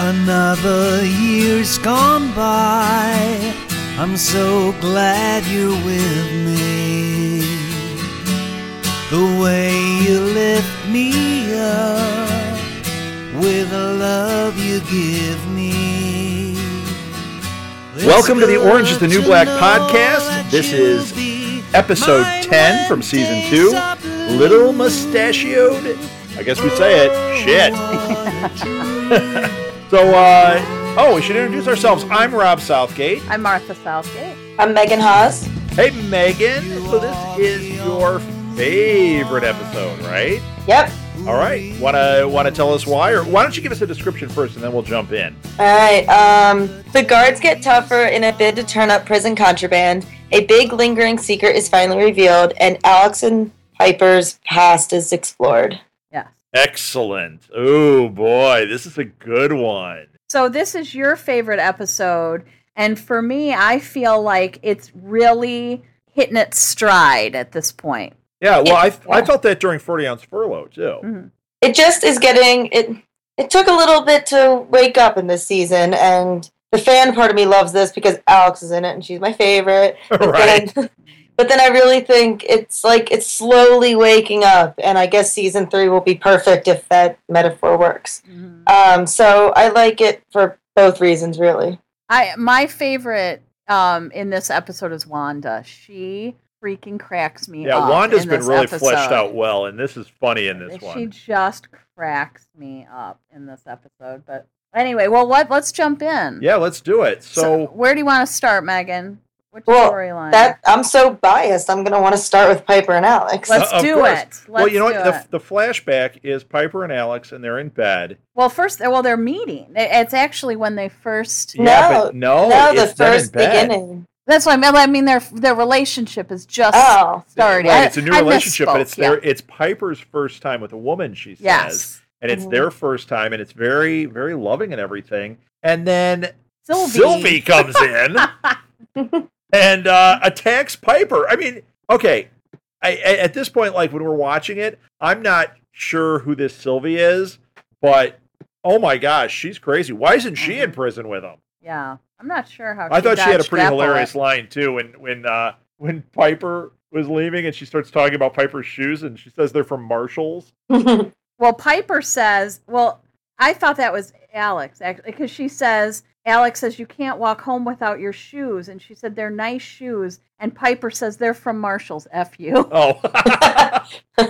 Another year's gone by. I'm so glad you're with me. The way you lift me up with the love you give me. Welcome to the Orange is the New Black podcast. This is episode 10 from season 2. Little mustachioed. I guess we say it. Shit. so, uh, oh, we should introduce ourselves. I'm Rob Southgate. I'm Martha Southgate. I'm Megan Haas. Hey, Megan. So, this is your favorite episode, right? Yep. All right. Want to want to tell us why, or why don't you give us a description first, and then we'll jump in. All right. Um, the guards get tougher in a bid to turn up prison contraband. A big lingering secret is finally revealed, and Alex and Piper's past is explored. Yeah. Excellent. Oh boy, this is a good one. So this is your favorite episode, and for me, I feel like it's really hitting its stride at this point. Yeah. Well, I I Yeah. felt that during Forty Ounce Furlough too. Mhm. It just is getting it. It took a little bit to wake up in this season, and the fan part of me loves this because Alex is in it, and she's my favorite. But right. then, but then I really think it's like it's slowly waking up, and I guess season three will be perfect if that metaphor works. Um, so I like it for both reasons, really. I my favorite um, in this episode is Wanda. She freaking cracks me Yeah, up. Wanda's in been this really episode. fleshed out well, and this is funny in this She one. She just cracks me up in this episode. But anyway, well, what? Let's jump in. Yeah, let's do it. So, where do you want to start, Megan? Which Well, storyline? That I'm so biased. I'm gonna want to start with Piper and Alex. Let's Uh, do course. it. Let's well, you know do what? The, the flashback is Piper and Alex, and they're in bed. Well, first, well, they're meeting. It's actually when they first. Yeah, No, but no, no, the it's in first bed. beginning. That's what I mean. I mean, their their relationship is just Oh, starting. Right, it's a new I relationship, but misspoke, it's their it's Piper's first time with a woman. She says, Yes. and it's Mhm. their first time, and it's very very loving and everything. And then Sylvie. Sylvie comes in and uh, attacks Piper. I mean, okay, I, at this point, like when we're watching it, I'm not sure who this Sylvie is, but oh my gosh, she's crazy. Why isn't she in prison with him? Yeah, I'm not sure how. I thought she had a pretty hilarious bullet. line too when when uh, when Piper was leaving and she starts talking about Piper's shoes and she says they're from Marshalls. Well, Piper says, well, I thought that was Alex actually because she says. Alex says you can't walk home without your shoes, and she said they're nice shoes. And Piper says they're from Marshalls. F you. Oh,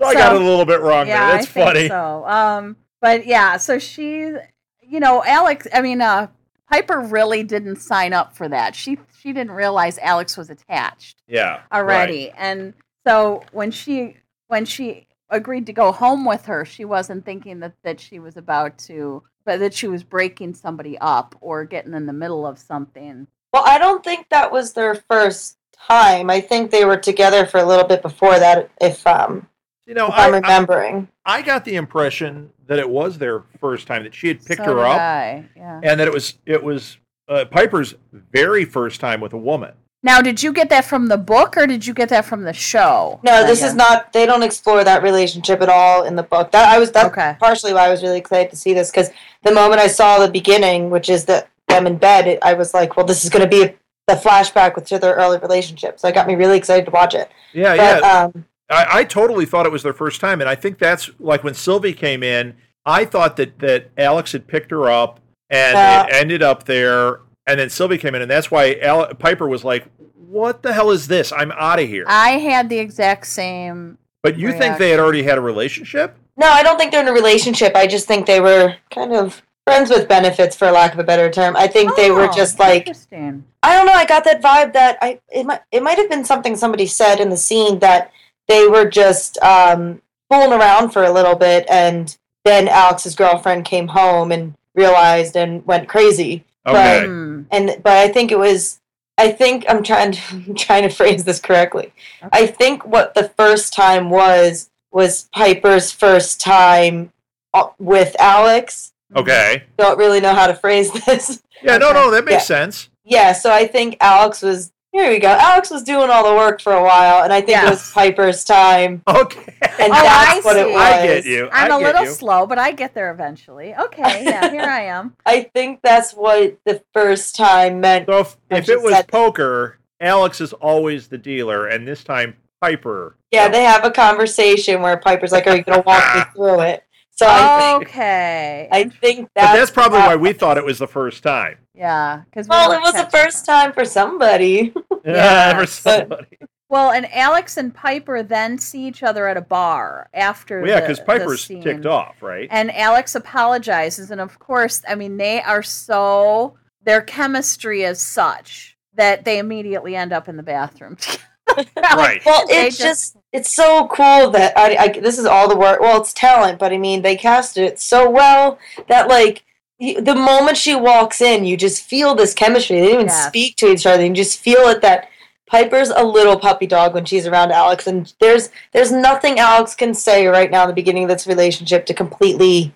so I got it a little bit wrong yeah, there. That's I funny. So, um, but yeah, so she, you know, Alex. I mean, uh, Piper really didn't sign up for that. She she didn't realize Alex was attached Yeah, already, and so when she when she agreed to go home with her, she wasn't thinking that that she was about to, but that she was breaking somebody up or getting in the middle of something. well, I don't think that was their first time. I think they were together for a little bit before that. If um, You know, if I, I'm remembering. I got the impression that it was their first time that she had picked So her up, I, Yeah. and that it was it was uh, Piper's very first time with a woman. Now, did you get that from the book or did you get that from the show? No, this is not. They don't explore that relationship at all in the book. That I was. That's Okay. partially why I was really excited to see this because the moment I saw the beginning, which is the them in bed, it, I was like, well, this is going to be the flashback with to their early relationship. So it got me really excited to watch it. Yeah, But yeah. um, I, I totally thought it was their first time, and I think that's like when Sylvie came in. I thought that that Alex had picked her up, and Yeah. it ended up there, and then Sylvie came in, and that's why Al- Piper was like, "What the hell is this? I'm out of here." I had the exact same. but you think they had already had a relationship? no, I don't think they're in a relationship. I just think they were kind of friends with benefits, for lack of a better term. I think they were Oh, just like. I don't know. I got that vibe that I it might it might have been something somebody said in the scene that they were just um, fooling around for a little bit, and then Alex's girlfriend came home and realized and went crazy. Okay. Hmm. And but I think it was. I think I'm trying to I'm trying to phrase this correctly. I think what the first time was was Piper's first time uh, with Alex. Okay. Don't really know how to phrase this. Yeah. No. No. That makes Yeah. sense. Yeah, so I think Alex was Here we go. Alex was doing all the work for a while, and I think it was Piper's time, Okay. and Oh, that's I what it was. I get you. I'm a little you. slow, but I get there eventually. Okay, yeah, here I am. I think that's what the first time meant. So if, if it was said- poker, Alex is always the dealer, and this time Piper. Yeah, they have a conversation where Piper's like, "Are you going to walk me through it?" So I think Okay. I think But that's that's probably why we thought it was the first time. Yeah, because Well, it was the first time for somebody. Yeah, for but- somebody. Well, and Alex and Piper then see each other at a bar after. Well, yeah, the- because the Piper's scene. ticked off, right? And Alex apologizes, and of course, I mean they are so their chemistry is such that they immediately end up in the bathroom. together. Right. Well, it's just- just it's so cool that I, I this is all the work. Well, it's talent, but I mean they casted it so well that like y- the moment she walks in, you just feel this chemistry. They didn't even Yes. speak to each other. You just feel it that Piper's a little puppy dog when she's around Alex, and there's there's nothing Alex can say right now in the beginning of this relationship to completely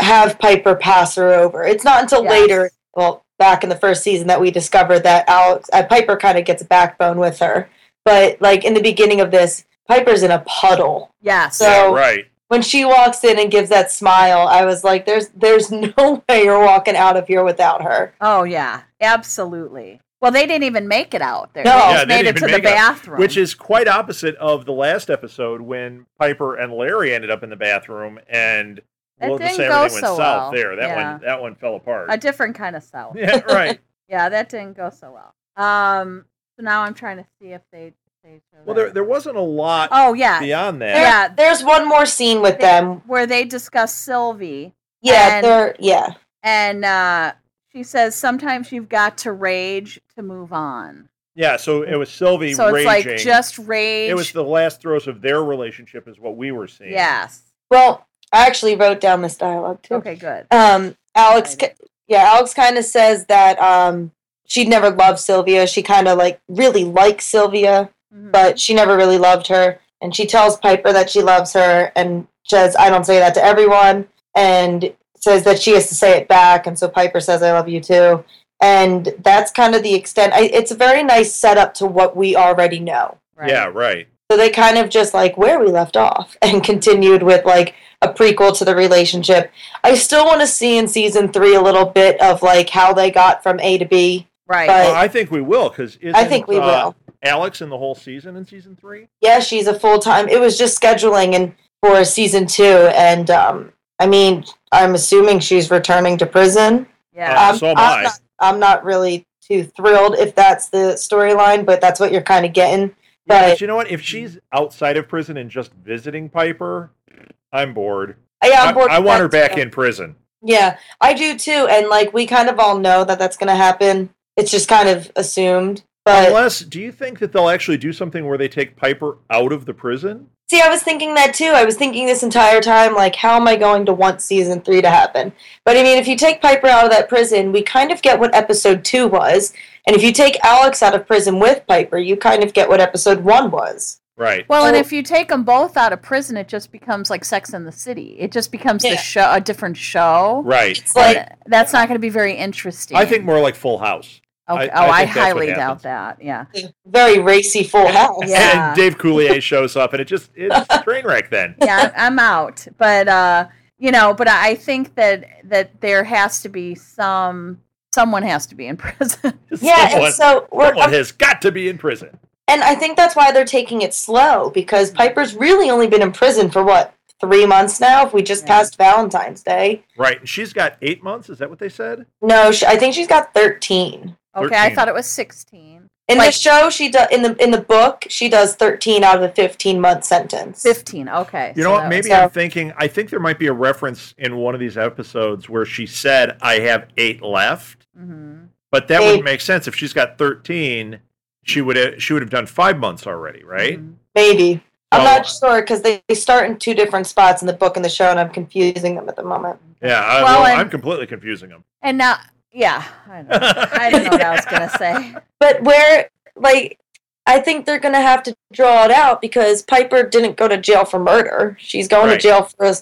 have Piper pass her over. It's not until Yes. later, well, back in the first season that we discovered that Alex uh, Piper kind of gets a backbone with her. But like in the beginning of this, Piper's in a puddle. yes. So- yeah, right. When she walks in and gives that smile, I was like, "There's, there's no way you're walking out of here without her." oh yeah, absolutely. Well, they didn't even make it out there. No. they Yeah, just they made didn't it to even the make it out, bathroom. Which is quite opposite of the last episode when Piper and Larry ended up in the bathroom, and That we'll didn't say go went so south well. there. That Yeah. one, that one fell apart. a different kind of cell. yeah, right. Yeah, that didn't go so well. Um, so now I'm trying to see if they. They show Well, there there wasn't a lot Oh yeah, beyond that. There- Yeah. There's one more scene with They- them. where they discuss Sylvie, Yeah, and- they're yeah. and uh, she says sometimes you've got to rage to move on. Yeah, so it was Sylvie so it's like just rage. it was the last throes of their relationship, is what we were seeing. yes. Well, I actually wrote down this dialogue too. Okay, good. Um, Alex, yeah, Alex kind of says that um, she'd never loved Sylvia. She kind of like really likes Sylvia, Mhm. but she never really loved her. And she tells Piper that she loves her, and says, "I don't say that to everyone," and says that she has to say it back. And so Piper says, "I love you too." And that's kind of the extent. I, it's a very nice setup to what we already know. right. Yeah, right. So they kind of just like where we left off and continued with like a prequel to the relationship. I still want to see in season three a little bit of like how they got from A to B. right. but- Well, I think we will because I think we will. Alex in the whole season in season three. Yeah, she's a full time. It was just scheduling and for season two, and um, I mean, I'm assuming she's returning to prison. yeah. Uh, so am I'm I. Not, I'm not really too thrilled if that's the storyline, but that's what you're kind of getting. Yeah, But but you know what? If she's outside of prison and just visiting Piper, I'm bored. yeah, I, I'm bored I with want that her back too. in prison. Yeah, I do too, and like we kind of all know that that's going to happen. It's just kind of assumed. But Unless, do you think that they'll actually do something where they take Piper out of the prison? see, I was thinking that too. I was thinking this entire time, like, how am I going to want season three to happen? But I mean, if you take Piper out of that prison, we kind of get what episode two was, and if you take Alex out of prison with Piper, you kind of get what episode one was. Right. well, and if you take them both out of prison, it just becomes like Sex in the City. It just becomes Yeah. the show, a different show. Right. It's like- That's not going to be very interesting. I think more like Full House. Okay. I- oh, I I, think that's what highly doubt that. Yeah. Very racy Full House. Yeah. And Dave Coulier shows up, and it just it's a train wreck. Then yeah, I- I'm out. But uh, you know, but I think that that there has to be some someone has to be in prison. Yeah, someone, and so we're, someone has got to be in prison. and I think that's why they're taking it slow because Piper's really only been in prison for what three months now. If we just Yeah. passed Valentine's Day, Right. And she's got eight months. Is that what they said? no, sh I think she's got thirteen. Okay, I thought it was 16. In Like- the show, she does in the in the book she does thirteen out of a fifteen month sentence. 15. Okay. You so know what? Maybe was- I'm thinking. I think there might be a reference in one of these episodes where she said, "I have eight left," Mhm. but that Eight. wouldn't make sense if she's got 13. She would have, she would have done five months already, right? Mhm. Maybe I'm So- not sure because they, they start in two different spots in the book and the show, and I'm confusing them at the moment. Yeah. I, Well, well, and- I'm completely confusing them. And now, yeah, I know. I didn't know what I was gonna say. But where like I think they're gonna have to draw it out because Piper didn't go to jail for murder. She's going Right. to jail for a,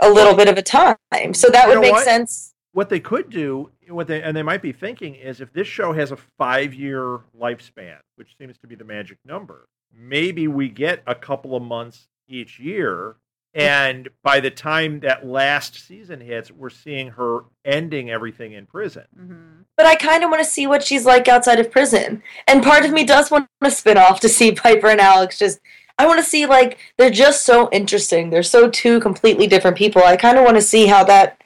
a little bit of a time, so that You would make what? sense. what they could do, what they and they might be thinking is if this show has a five year lifespan, which seems to be the magic number, maybe we get a couple of months each year. And by the time that last season hits, we're seeing her ending everything in prison. hmm But I kind of want to see what she's like outside of prison. And part of me does want to spin off to see Piper and Alex just. I want to see, like, they're just so interesting. They're so two completely different people. I kind of want to see how that.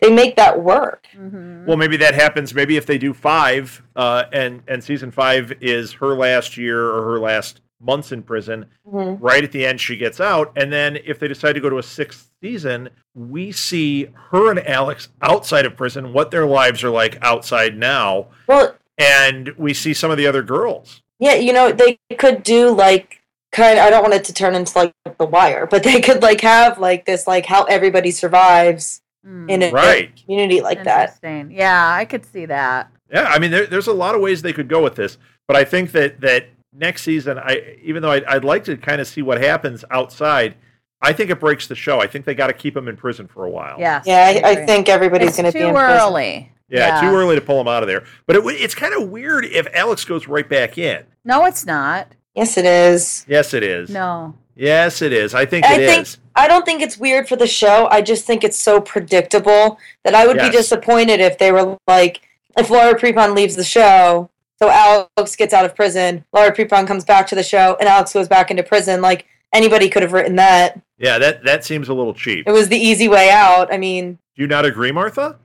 They make that work. hmm Well, maybe that happens. Maybe if they do five, uh, and and season five is her last year or her last months in prison, Mhm. right at the end she gets out, and then if they decide to go to a sixth season, we see her and Alex outside of prison, what their lives are like outside now, Well, and we see some of the other girls. yeah, you know, they could do, like, kind of, I don't want it to turn into, like, The Wire, but they could, like, have, like, this, like, how everybody survives in a Right. community like that. Yeah, I could see that. Yeah, I mean, there, there's a lot of ways they could go with this, but I think that that next season, I even though I'd, I'd like to kind of see what happens outside, I think it breaks the show. I think they got to keep him in prison for a while. Yes. Yeah, I, I think everybody's going to be in prison. early. Yeah, too early to pull him out of there. But it, it's kind of weird if Alex goes right back in. No, it's not. Yes, it is. Yes, it is. No. Yes, it is. I think I it is. think I don't think it's weird for the show. I just think it's so predictable that I would Yes. be disappointed if they were like, if Laura Prepon leaves the show, so Alex gets out of prison, Laura Prepon comes back to the show, and Alex goes back into prison. Like anybody could have written that. Yeah, that that seems a little cheap. It was the easy way out. I mean, Do you not agree, Martha?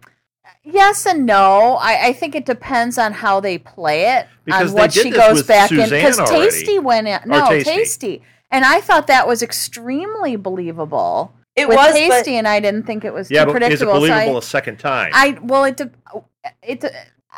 Yes and no. I, I think it depends on how they play it, Because on what she goes with back in. Because. Taystee went in. No, Taystee. Taystee. And I thought that was extremely believable. it With was, Taystee, but and I didn't think it was Yeah, too but is it predictable. so believable I, a second time? I well, it de- it de-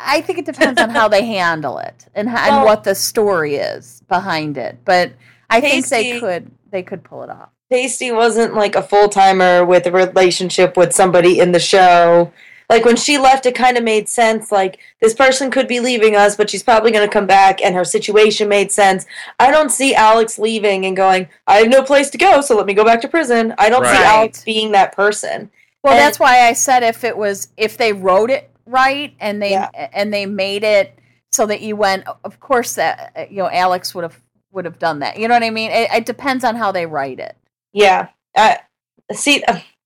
I think it depends on how they handle it and, how, Well- and what the story is behind it. But I think they could they could pull it off. Taystee wasn't like a full timer with a relationship with somebody in the show. Like when she left, it kind of made sense. Like this person could be leaving us, but she's probably going to come back, and her situation made sense. I don't see Alex leaving and going, I have no place to go, so let me go back to prison. I don't see Alex being that person. Well, And- that's why I said if it was if they wrote it right and they Yeah. and they made it so that you went, of course that uh, you know Alex would have would have done that. You know what I mean? It, it depends on how they write it. Yeah. I see.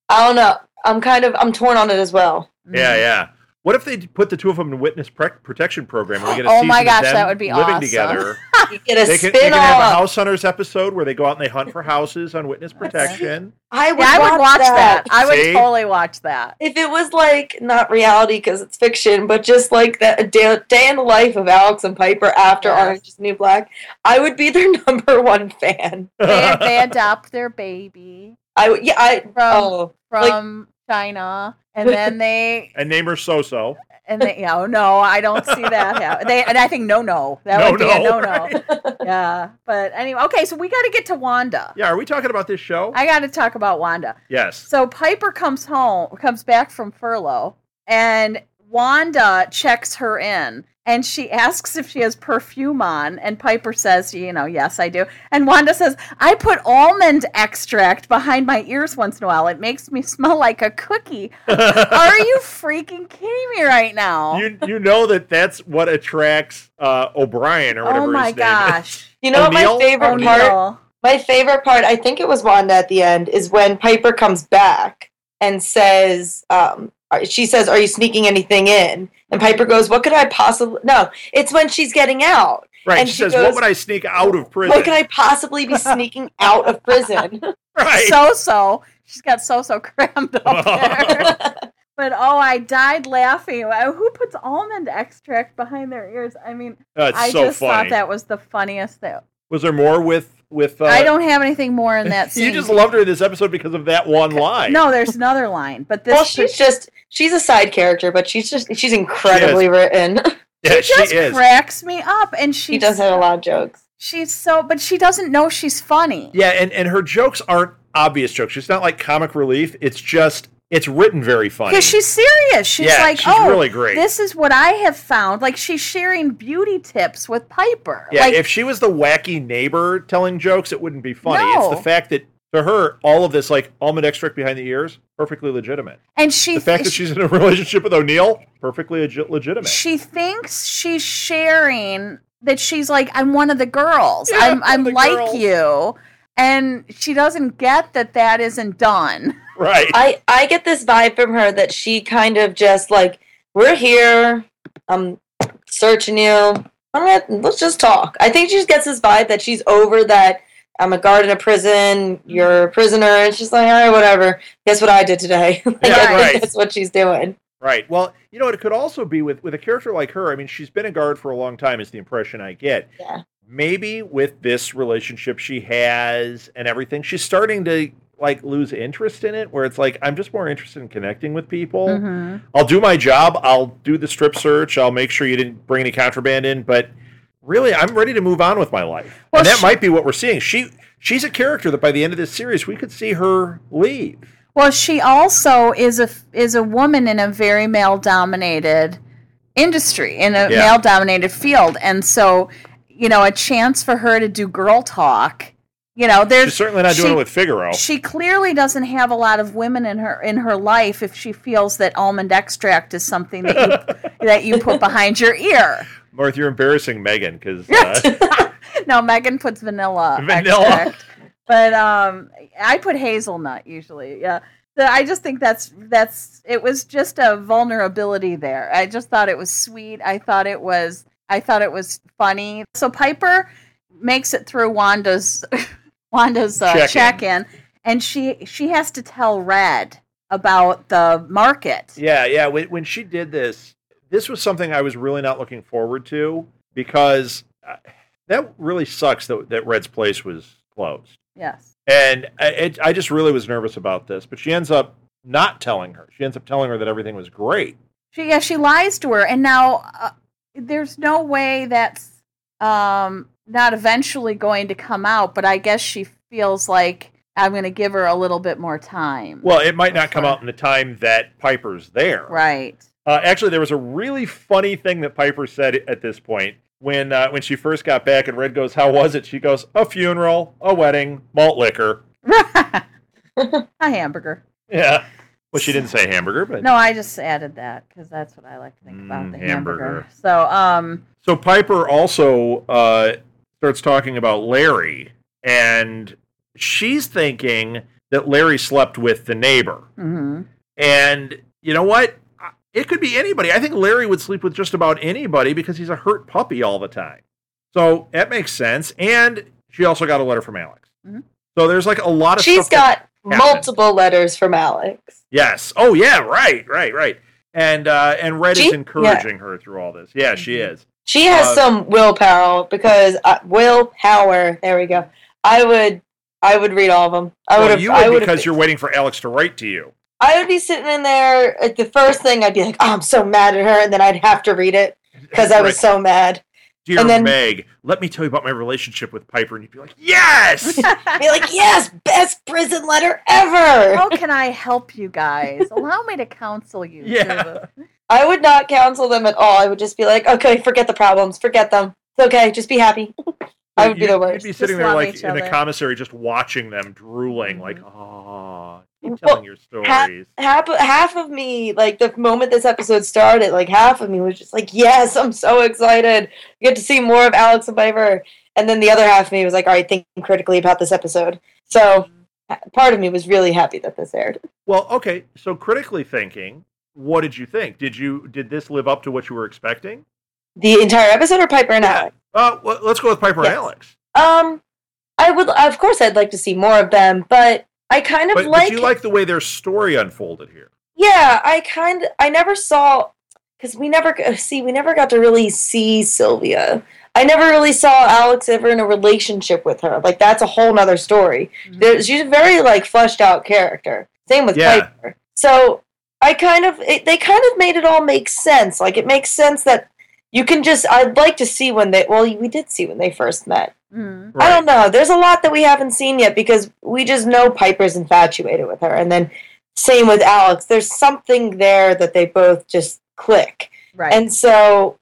I don't know. I'm kind of I'm torn on it as well. yeah, yeah. What if they put the two of them in witness pre- protection program and we get a Oh season my of gosh, them that would be living awesome. together? You get a They can, they can have a house hunters episode where they go out and they hunt for houses on witness protection. I would, Yeah, I would watch that. that. I would See? totally watch that. if it was like not reality because it's fiction, but just like that a day, day in the life of Alex and Piper after Yes. Orange is New Black, I would be their number one fan. They, they adopt their baby I would, yeah, I from oh Like- from China, and then they and name her So So. and they. Yeah, oh no, I don't see that. happen. They and I think no, no, that No, would be a no, no, no. Yeah, but anyway, okay. So we got to get to Wanda. Yeah, are we talking about this show? I got to talk about Wanda. yes. So Piper comes home, comes back from furlough, and Wanda checks her in. And she asks if she has perfume on, and Piper says, "You know, yes, I do." And Wanda says, "I put almond extract behind my ears once in a while. It makes me smell like a cookie." Are you freaking kidding me right now? you you know that that's what attracts uh, O'Brien or whatever oh my his name is. gosh! you know what my favorite O'Neill. part my favorite part I think it was Wanda at the end is when Piper comes back and says um she says are you sneaking anything in and Piper goes what could I possibly no it's when she's getting out Right. And she she says, goes, "What would I sneak out of prison?" what could I possibly be sneaking out of prison right. So so. She's got so so crammed up there. But oh, I died laughing. Uh, Who puts almond extract behind their ears? I mean, That's I so just funny. thought that was the funniest thing. Was there more with with? Uh, I don't have anything more in that scene. You just loved her in this episode because of that one line. No, there's another line, but this well she's just she's a side character but she's just she's incredibly She written yeah, she just is. cracks me up, and she she does have a lot of jokes She's so, but she doesn't know she's funny. Yeah, and and her jokes aren't obvious jokes. It's not like comic relief. It's just it's written very funny. Because she's serious. She's Yeah, like, she's oh, really great." this is what I have found. Like she's sharing beauty tips with Piper. yeah, like, if she was the wacky neighbor telling jokes, it wouldn't be funny. It's the fact that to her, all of this, like almond extract behind the ears, perfectly legitimate. And she The fact that she's in a relationship with O'Neill, perfectly legi- legitimate. she thinks she's sharing that she's like I'm one of the girls. Yeah, I'm I'm like girls. you. And she doesn't get that that isn't done. right. I I get this vibe from her that she kind of just like we're here. I'm searching you. I'm gonna, let's just talk. I think she just gets this vibe that she's over that. I'm a guard in a prison. You're a prisoner. And she's like, all right, whatever. Guess what I did today? like, Yeah, I think right. That's what she's doing. Right. Well, you know, what it could also be with with a character like her. I mean, she's been a guard for a long time. Is the impression I get. Yeah. Maybe with this relationship she has and everything, she's starting to like lose interest in it. Where it's like, I'm just more interested in connecting with people. Mhm. I'll do my job. I'll do the strip search. I'll make sure you didn't bring any contraband in. But really, I'm ready to move on with my life. Well, and that she- might be what we're seeing. She she's a character that by the end of this series, we could see her leave. Well, she also is a is a woman in a very male dominated industry in a Yeah. male dominated field, and so you know a chance for her to do girl talk. You know, there's She's certainly not doing she- it with Figueroa. She clearly doesn't have a lot of women in her in her life if she feels that almond extract is something that you that you put behind your ear. Martha, you're embarrassing Megan because uh, No, Megan puts vanilla, Vanilla. extract. But um I put hazelnut usually. Yeah. So I just think that's that's it was just a vulnerability there. I just thought it was sweet. I thought it was I thought it was funny. So Piper makes it through Wanda's Wanda's uh, Check-in. check-in and she she has to tell Red about the market. yeah, yeah. When, when she did this, this was something I was really not looking forward to because uh, that really sucks that that Red's place was closed. Yes. And I, it, I just really was nervous about this. But she ends up not telling her. She ends up telling her that everything was great. She yeah, she lies to her, and now uh, there's no way that's um, not eventually going to come out. But I guess she feels like I'm going to give her a little bit more time. Well, it might not come out in the time that Piper's there. right. Uh, actually, there was a really funny thing that Piper said at this point when uh, when she first got back, and Red goes, "How was it?" She goes, "A funeral, a wedding, malt liquor." a hamburger. Yeah. Well, she didn't say hamburger, but No, I just added that because that's what I like to think about Mm, the hamburger. hamburger. So, um, So Piper also uh, starts talking about Larry, and she's thinking that Larry slept with the neighbor. mhm. And you know what? It could be anybody. I think Larry would sleep with just about anybody because he's a hurt puppy all the time. So that makes sense. And she also got a letter from Alex. Mhm. So there's like a lot of She's stuff that- got multiple letters from Alex. yes. Oh yeah. Right. Right. Right. And uh, and Red She- is encouraging her through all this. Yeah, she Mhm. is. She has Uh, some willpower because uh, willpower. There we go. I would, I would read all of them. I Well, would you would would because you're waiting for Alex to write to you. I would be sitting in there. Like, the first thing I'd be like, "Oh, I'm so mad at her," and then I'd have to read it because I was Right. so mad. Dear and then- Meg, let me tell you about my relationship with Piper, and you'd be like, "Yes." Be like, "Yes, best prison letter ever." how can I help you guys? Allow me to counsel you. Yeah. the- I would not counsel them at all. I would just be like, "Okay, forget the problems, forget them. It's okay, just be happy." I would be You'd- the worst. You'd be sitting Just there like each in the other. commissary, just watching them drooling, like, Mhm. "Oh, keep Well, telling your ha- stories." half half of me like the moment this episode started like half of me was just like yes i'm so excited you get to see more of alex and piper and then the other half of me was like all right thinking critically about this episode so part of me was really happy that this aired Well, okay. So critically thinking, what did you think? Did you did this live up to what you were expecting? the entire episode or piper and alex Uh, well, let's go with Piper Yes. and Alex. um i would of course i'd like to see more of them but i kind of But, like but you like the way their story unfolded here. Yeah, I kind of I never saw because we never see we never got to really see Sylvia. I never really saw Alex ever in a relationship with her. Like that's a whole nother story. Mhm. There, she's a very like fleshed out character. Same with Yeah. Piper. So I kind of it, they kind of made it all make sense. Like it makes sense that you can just I'd like to see when they well we did see when they first met. Mhm. I don't know. There's a lot that we haven't seen yet because we just know Piper's infatuated with her. And then same with Alex. There's something there that they both just click. Right. And so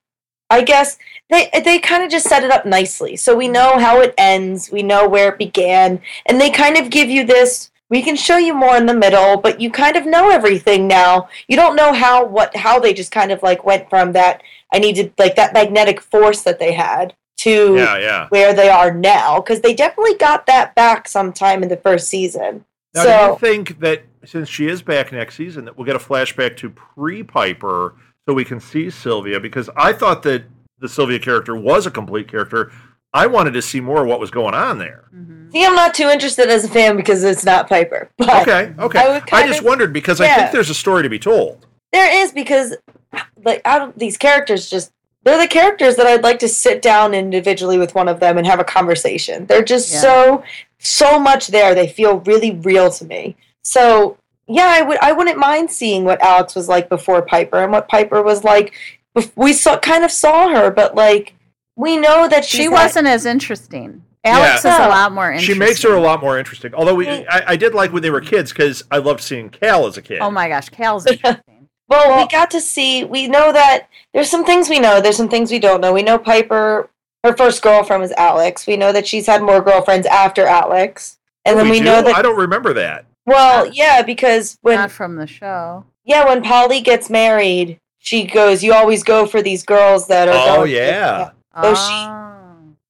I guess they they kind of just set it up nicely. So we know how it ends, we know where it began, and they kind of give you this we can show you more in the middle, but you kind of know everything now. You don't know how what how they just kind of like went from that I needed like that magnetic force that they had to Yeah, yeah. where they are now because they definitely got that back sometime in the first season. Now, do so you think that since she is back next season, that we'll get a flashback to pre-Piper so we can see Sylvia? Because I thought that the Sylvia character was a complete character. I wanted to see more of what was going on there. Mhm. see, I'm not too interested as a fan because it's not Piper. But Okay, okay. I I, just of- wondered because I think there's a story to be told. There is because like out of these characters just they're the characters that I'd like to sit down individually with one of them and have a conversation. They're just Yeah. so so much there. They feel really real to me. So yeah, I would I wouldn't mind seeing what Alex was like before Piper and what Piper was like. We saw kind of saw her, but like we know that She wasn't as interesting. Alex Yeah. is a lot more interesting. She makes her a lot more interesting. Although we. I, I did like when they were kids because I loved seeing Cal as a kid. Oh my gosh, Cal's interesting. Well, we got to see. We know that there's some things we know. There's some things we don't know. We know Piper. Her first girlfriend was Alex. We know that she's had more girlfriends after Alex, and then we, do? know that. I don't remember that. well, yeah, because when Not from the show. yeah, when Polly gets married, she goes, "You always go for these girls that are." Oh going- yeah. Oh, she- ah.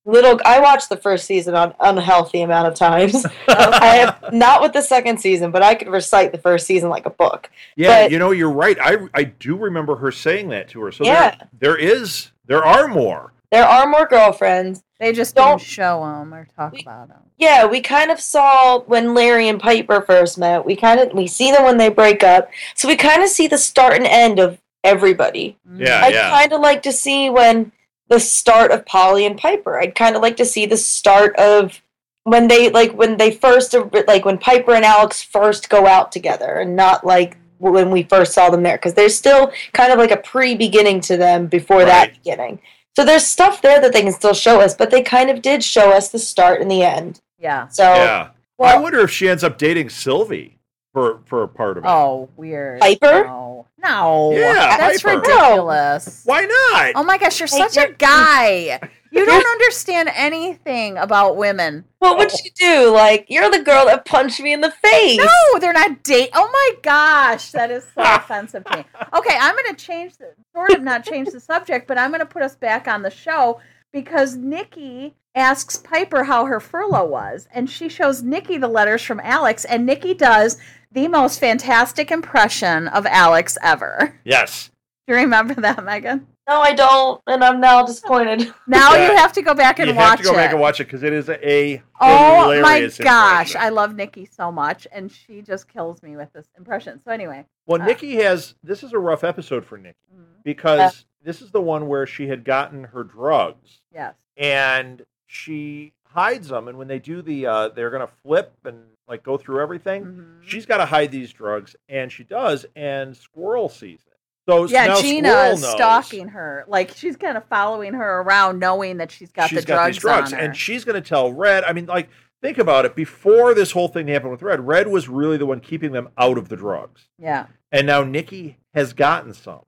Little, I watched the first season on unhealthy amount of times. I have not with the second season, but I could recite the first season like a book. Yeah, But- you know, you're right. I I do remember her saying that to her. So Yeah. there, there is there are more. There are more girlfriends. They just Don't- don't show them or talk We- about them. Yeah, we kind of saw when Larry and Piper first met. We kind of we see them when they break up. So we kind of see the start and end of everybody. Mm. Yeah, I'd kind of like to see when the start of Polly and Piper. I'd kind of like to see the start of when they like when they first like when Piper and Alex first go out together and not like when we first saw them there because there's still kind of like a pre-beginning to them before Right. that beginning. So there's stuff there that they can still show us, but they kind of did show us the start and the end. Yeah. So yeah. Well- I wonder if she ends up dating Sylvie for for a part of it. Oh, weird. Piper? No. No. Yeah, That's Piper. ridiculous. Why not? Oh my gosh, you're Hey, such a you're- guy. You don't understand anything about women. what would she do? Like you're the girl that punched me in the face. No, they're not date. Oh my gosh, that is so offensive to me. Okay, I'm going to change the sort of not change the subject, but I'm going to put us back on the show because Nikki asks Piper how her furlough was, and she shows Nikki the letters from Alex, and Nikki does the most fantastic impression of Alex ever. Yes. Do you remember that, Megan? No, I don't, and I'm now disappointed. Now Yeah. you have to go back and you watch have to go it. back and watch it because it is a Oh my gosh, impression. I love Nikki so much, and she just kills me with this impression. So anyway, Well, Uh, Nikki has this is a rough episode for Nikki because this is the one where she had gotten her drugs yes, and she hides them, and when they do the, uh, they're gonna flip and like go through everything. Mhm. She's got to hide these drugs, and she does, and Squirrel sees it. So yeah, Gina Squirrel is knows stalking her, like she's kind of following her around, knowing that she's got she's the got drugs, these drugs, and she's gonna tell Red. I mean, like think about it. Before this whole thing happened with Red, Red was really the one keeping them out of the drugs. yeah, and now Nikki has gotten some.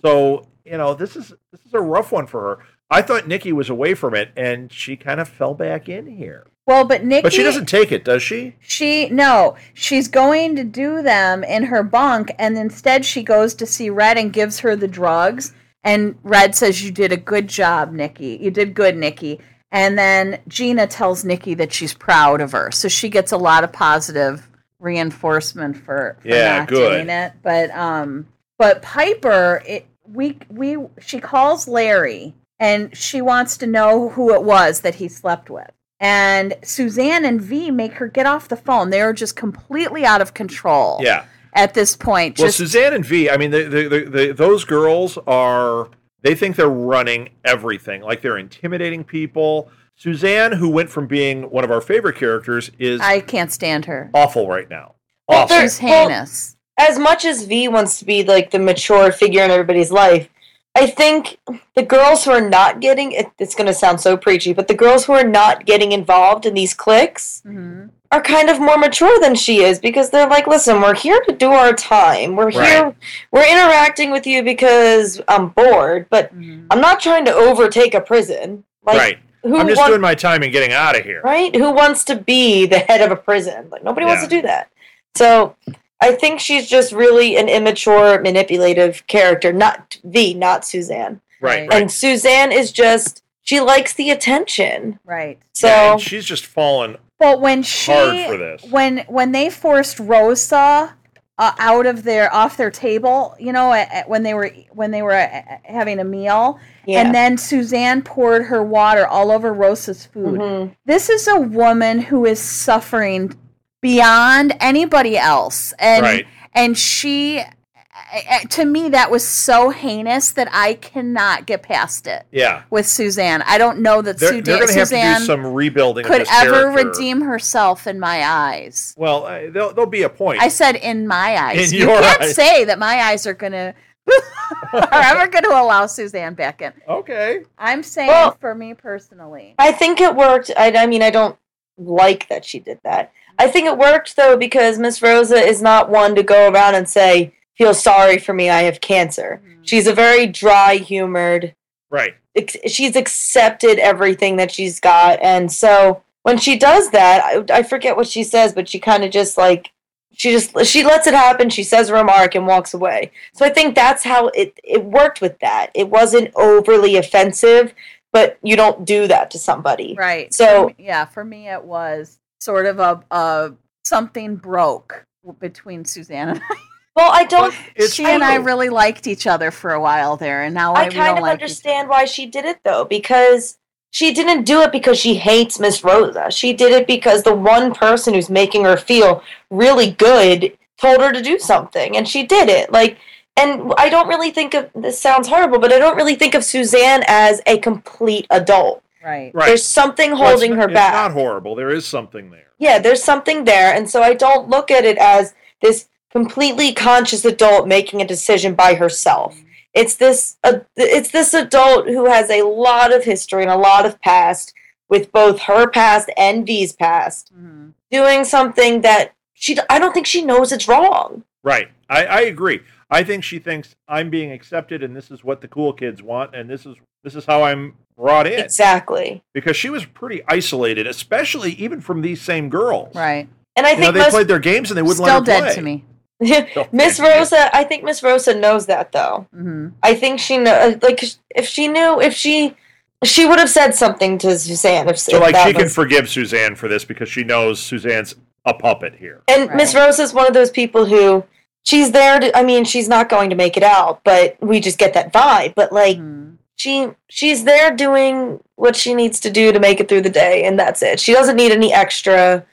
So you know this is this is a rough one for her. I thought Nikki was away from it, and she kind of fell back in here. Well, but Nikki, But she doesn't take it, does she? She no, she's going to do them in her bunk, and instead she goes to see Red and gives her the drugs. And Red says, "You did a good job, Nikki. You did good, Nikki." And then Gina tells Nikki that she's proud of her, so she gets a lot of positive reinforcement for, for Yeah, not good. doing it. But um, but Piper, it we we she calls Larry and she wants to know who it was that he slept with. And Suzanne and V make her get off the phone. They are just completely out of control Yeah. at this point. Well, Just Suzanne and V. I mean, the, the, the, the, those girls are. They think they're running everything, like they're intimidating people. Suzanne, who went from being one of our favorite characters, is I can't stand her. awful right now. Awful. they're- She's well, heinous. as much as V wants to be like the mature figure in everybody's life, I think the girls who are not getting it, it's going to sound so preachy, but the girls who are not getting involved in these cliques, hmm are kind of more mature than she is because they're like, listen, we're here to do our time. We're here, we're interacting with you because I'm bored, but Mhm. I'm not trying to overtake a prison. Like, right. who I'm just want- doing my time and getting out of here. right? Who wants to be the head of a prison? Like nobody wants to do that. So I think she's just really an immature, manipulative character. Not V, not Suzanne. Right. Right. Right. And Suzanne is just she likes the attention. Right. So Yeah, she's just fallen But when she hard for this. when when they forced Rosa uh, out of their off their table, you know, at, at- when they were when they were uh, having a meal, yeah. and then Suzanne poured her water all over Rosa's food. Mhm. This is a woman who is suffering beyond anybody else, and right. and she. uh, To me, that was so heinous that I cannot get past it Yeah. with Suzanne. I don't know that They're, Suda- they're going to have to Suzanne do some rebuilding of could this ever character. redeem herself in my eyes. Well, uh, there'll, there'll be a point. I said in my eyes. In you your can't eyes. say that my eyes are gonna are ever gonna allow Suzanne back in. okay. I'm saying Well- for me personally. I think it worked. I, I mean, I don't like that she did that. I think it worked though because Miss Rosa is not one to go around and say, "Feel sorry for me, I have cancer." Mhm. She's a very dry humored. Right. ex- she's accepted everything that she's got and so when she does that i, I forget what she says but she kind of just like she just she lets it happen she says a remark and walks away so i think that's how it it worked with that it wasn't overly offensive but you don't do that to somebody Right. So- For me- yeah, for me it was sort of a, a something broke between Suzanne and I. well i don't It's she and I true. really liked each other for a while there, and now I, I kind don't of like understand why she did it though, because she didn't do it because she hates Miss Rosa. She did it because the one person who's making her feel really good told her to do something, and she did it. Like, and I don't really think of this sounds horrible, but I don't really think of Suzanne as a complete adult. Right. Right. There's something Well, it's holding n- her it's back. not horrible. There is something there. Yeah, there's something there, and so I don't look at it as this completely conscious adult making a decision by herself. It's this uh, it's this adult who has a lot of history and a lot of past with both her past and V's past Mhm. doing something that she I don't think she knows it's wrong. Right. I, I agree. I think she thinks I'm being accepted and this is what the cool kids want and this is this is how I'm brought in. Exactly. because she was pretty isolated, especially even from these same girls. Right. And I You know, think they most, played their games and they wouldn't Still let her dead play. to me. Miss. Rosa, I think Miss Rosa knows that though. hmm I think she know like if she knew if she she would have said something to Suzanne if, So if like that she can forgive Suzanne for this because she knows Suzanne's a puppet here. And Miss Rosa is one of those people who she's there to I mean, she's not going to make it out, but we just get that vibe. But like Mhm. she she's there doing what she needs to do to make it through the day and that's it. She doesn't need any extra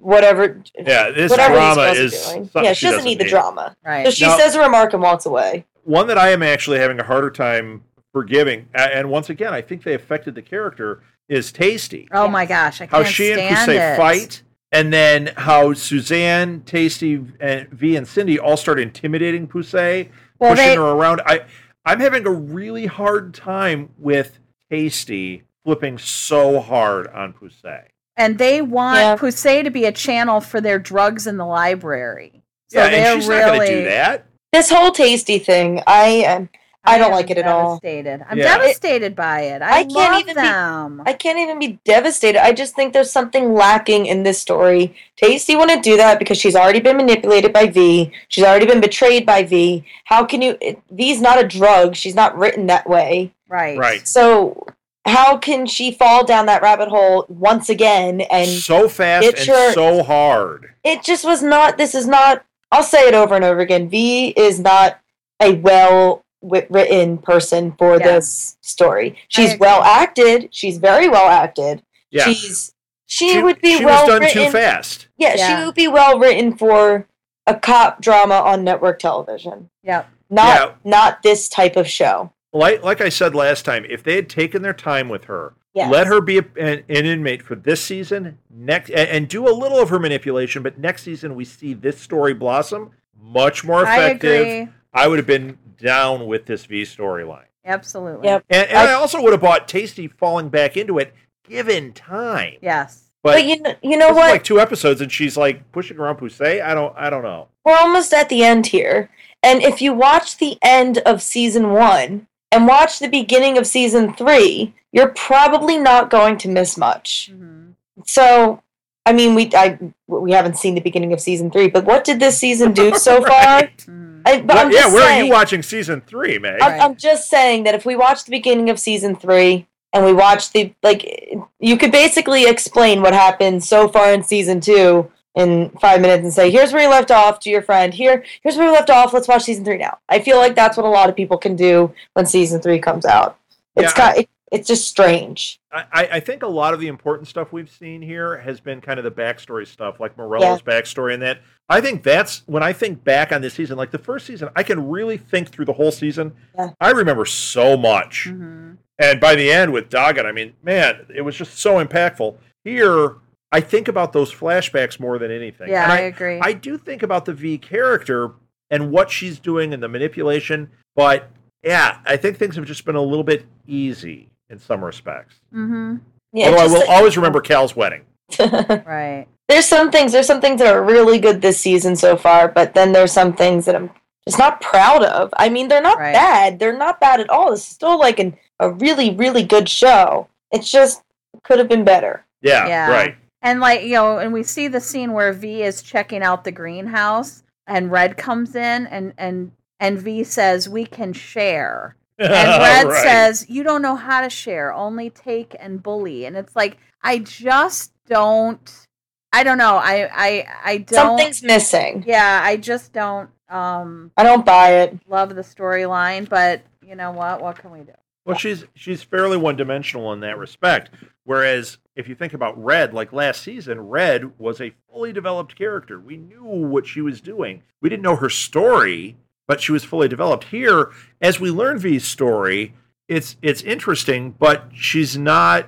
whatever Yeah, this whatever drama girls is doing. Yeah, she doesn't need the need. drama. Right. So she Now- says a remark and walks away. One that I am actually having a harder time forgiving, and once again, I think they affected the character is Taystee. Oh my gosh, I How can't she and stand Poussey it. fight, and then how Suzanne, Taystee, and V and Cindy all start intimidating Poussey, Well, pushing they her around. I I'm having a really hard time with Taystee flipping so hard on Poussey. and they want Yeah. Poussey to be a channel for their drugs in the library. So yeah, they're and she's really not going to do that. This whole Taystee thing, I um, I don't like it at all. Devastated. I'm Yeah. devastated by it. I, I can't love even be- I can't even be devastated. I just think there's something lacking in this story. Taystee wouldn't do that because she's already been manipulated by V. She's already been betrayed by V. How can you? It, V's not a drug. She's not written that way. right. Right. So how can she fall down that rabbit hole once again? And so fast it and sure- so hard. it just was not. This is not. I'll say it over and over again. V is not a well wi- written person for Yeah. this story. She's well acted. She's very well acted. Yeah, She's she, would be she well was done written. too fast. Yeah, Yeah. she would be well written for a cop drama on network television. Yep. Not Yeah. not this type of show. Like like I said last time, if they had taken their time with her, Yes. let her be a, an, an inmate for this season, next, and, and do a little of her manipulation. But next season, we see this story blossom much more I effective. Agree. I would have been down with this V storyline, Absolutely. Yep. and, and I, I- also would have bought Taystee falling back into it, given time. Yes. But, But you know, you know what? like two episodes, and she's like pushing around Poussey. I don't, I don't know. We're almost at the end here. And if you watch the end of season one and watch the beginning of season three, you're probably not going to miss much. Mhm. So, I mean, we I we haven't seen the beginning of season three, but what did this season do so far? Right. I, I'm yeah, where are saying, you watching season three, Meg? I'm, I'm just saying that if we watch the beginning of season three and we watch the like, you could basically explain what happened so far in season two in five minutes and say, "Here's where you left off." To your friend, here, here's where we left off. Let's watch season three now. I feel like that's what a lot of people can do when season three comes out. It's Yeah, I- kind, it, it's just strange. I, I- I think a lot of the important stuff we've seen here has been kind of the backstory stuff, like Morello's backstory and that. I think that's when I think back on this season, like the first season, I can really think through the whole season. Yeah. I remember so much. Mhm. And by the end with Doggett, I mean, man, it was just so impactful. Here, I think about those flashbacks more than anything. Yeah, And I, agree. I do think about the V character and what she's doing and the manipulation, but yeah, I think things have just been a little bit easy in some respects. hmm Yeah, Although I will like- always remember Cal's wedding. Right. there's some things there's some things that are really good this season so far but then there's some things that i'm just not proud of i mean they're not Right. bad they're not bad at all it's still like an, a really really good show it's just could have been better Yeah, Yeah. right. And like you know, and we see the scene where V is checking out the greenhouse, and Red comes in, and and and V says, "We can share." And Red Right. says, "You don't know how to share. Only take and bully." And it's like I just don't. I don't know. I I I don't. something's missing Yeah, I just don't um i don't buy it love the storyline, but you know what? What can we do? Well, she's she's fairly one dimensional in that respect. Whereas if you think about Red, like last season, Red was a fully developed character. We knew what she was doing. We didn't know her story, but she was fully developed. Here, as we learn V's story, it's it's interesting, but she's not.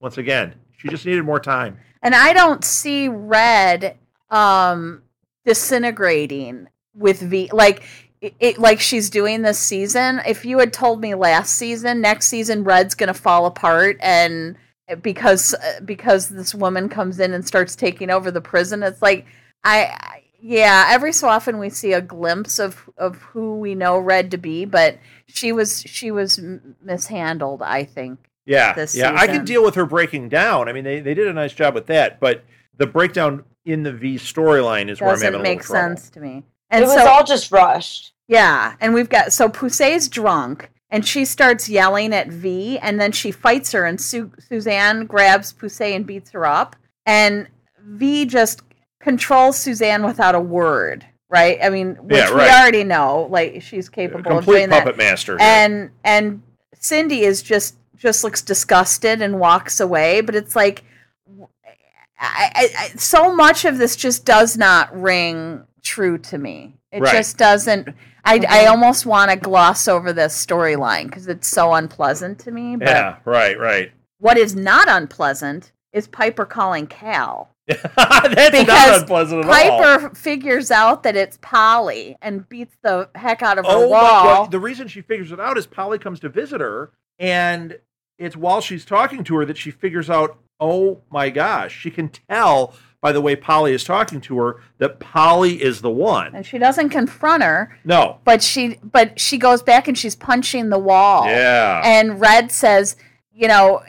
Once again, she just needed more time. And I don't see Red um disintegrating with V like it, it like she's doing this season. If you had told me last season, next season Red's going to fall apart and because because this woman comes in and starts taking over the prison, it's like I- yeah, every so often we see a glimpse of of who we know Red to be, but she was she was mishandled, I think. Yeah, this yeah. I can deal with her breaking down. I mean, they, they did a nice job with that, but the breakdown in the V storyline is where I'm having Doesn't a make little trouble. sense to me. And it was so all just rushed Yeah, and we've got so Poussey's drunk, and she starts yelling at V, and then she fights her, and Su- Suzanne grabs Poussey and beats her up, and V just controls Suzanne without a word, right? I mean, which Yeah, we already know, like she's capable of Complete doing that. puppet master. here. And and Cindy is just just looks disgusted and walks away, but it's like. I, I, I, so much of this just does not ring true to me. It Right. just doesn't. I, I Mhm. almost want to gloss over this storyline because it's so unpleasant to me. But yeah, right, right. what is not unpleasant is Piper calling Cal. That's Because not unpleasant at all. Piper figures out that it's Polly and beats the heck out of her Oh, wall. well, the reason she figures it out is Polly comes to visit her, and it's while she's talking to her that she figures out, oh my gosh, she can tell by the way Polly is talking to her that Polly is the one. and she doesn't confront her, No. but she but she goes back and she's punching the wall. Yeah. And Red says, you know,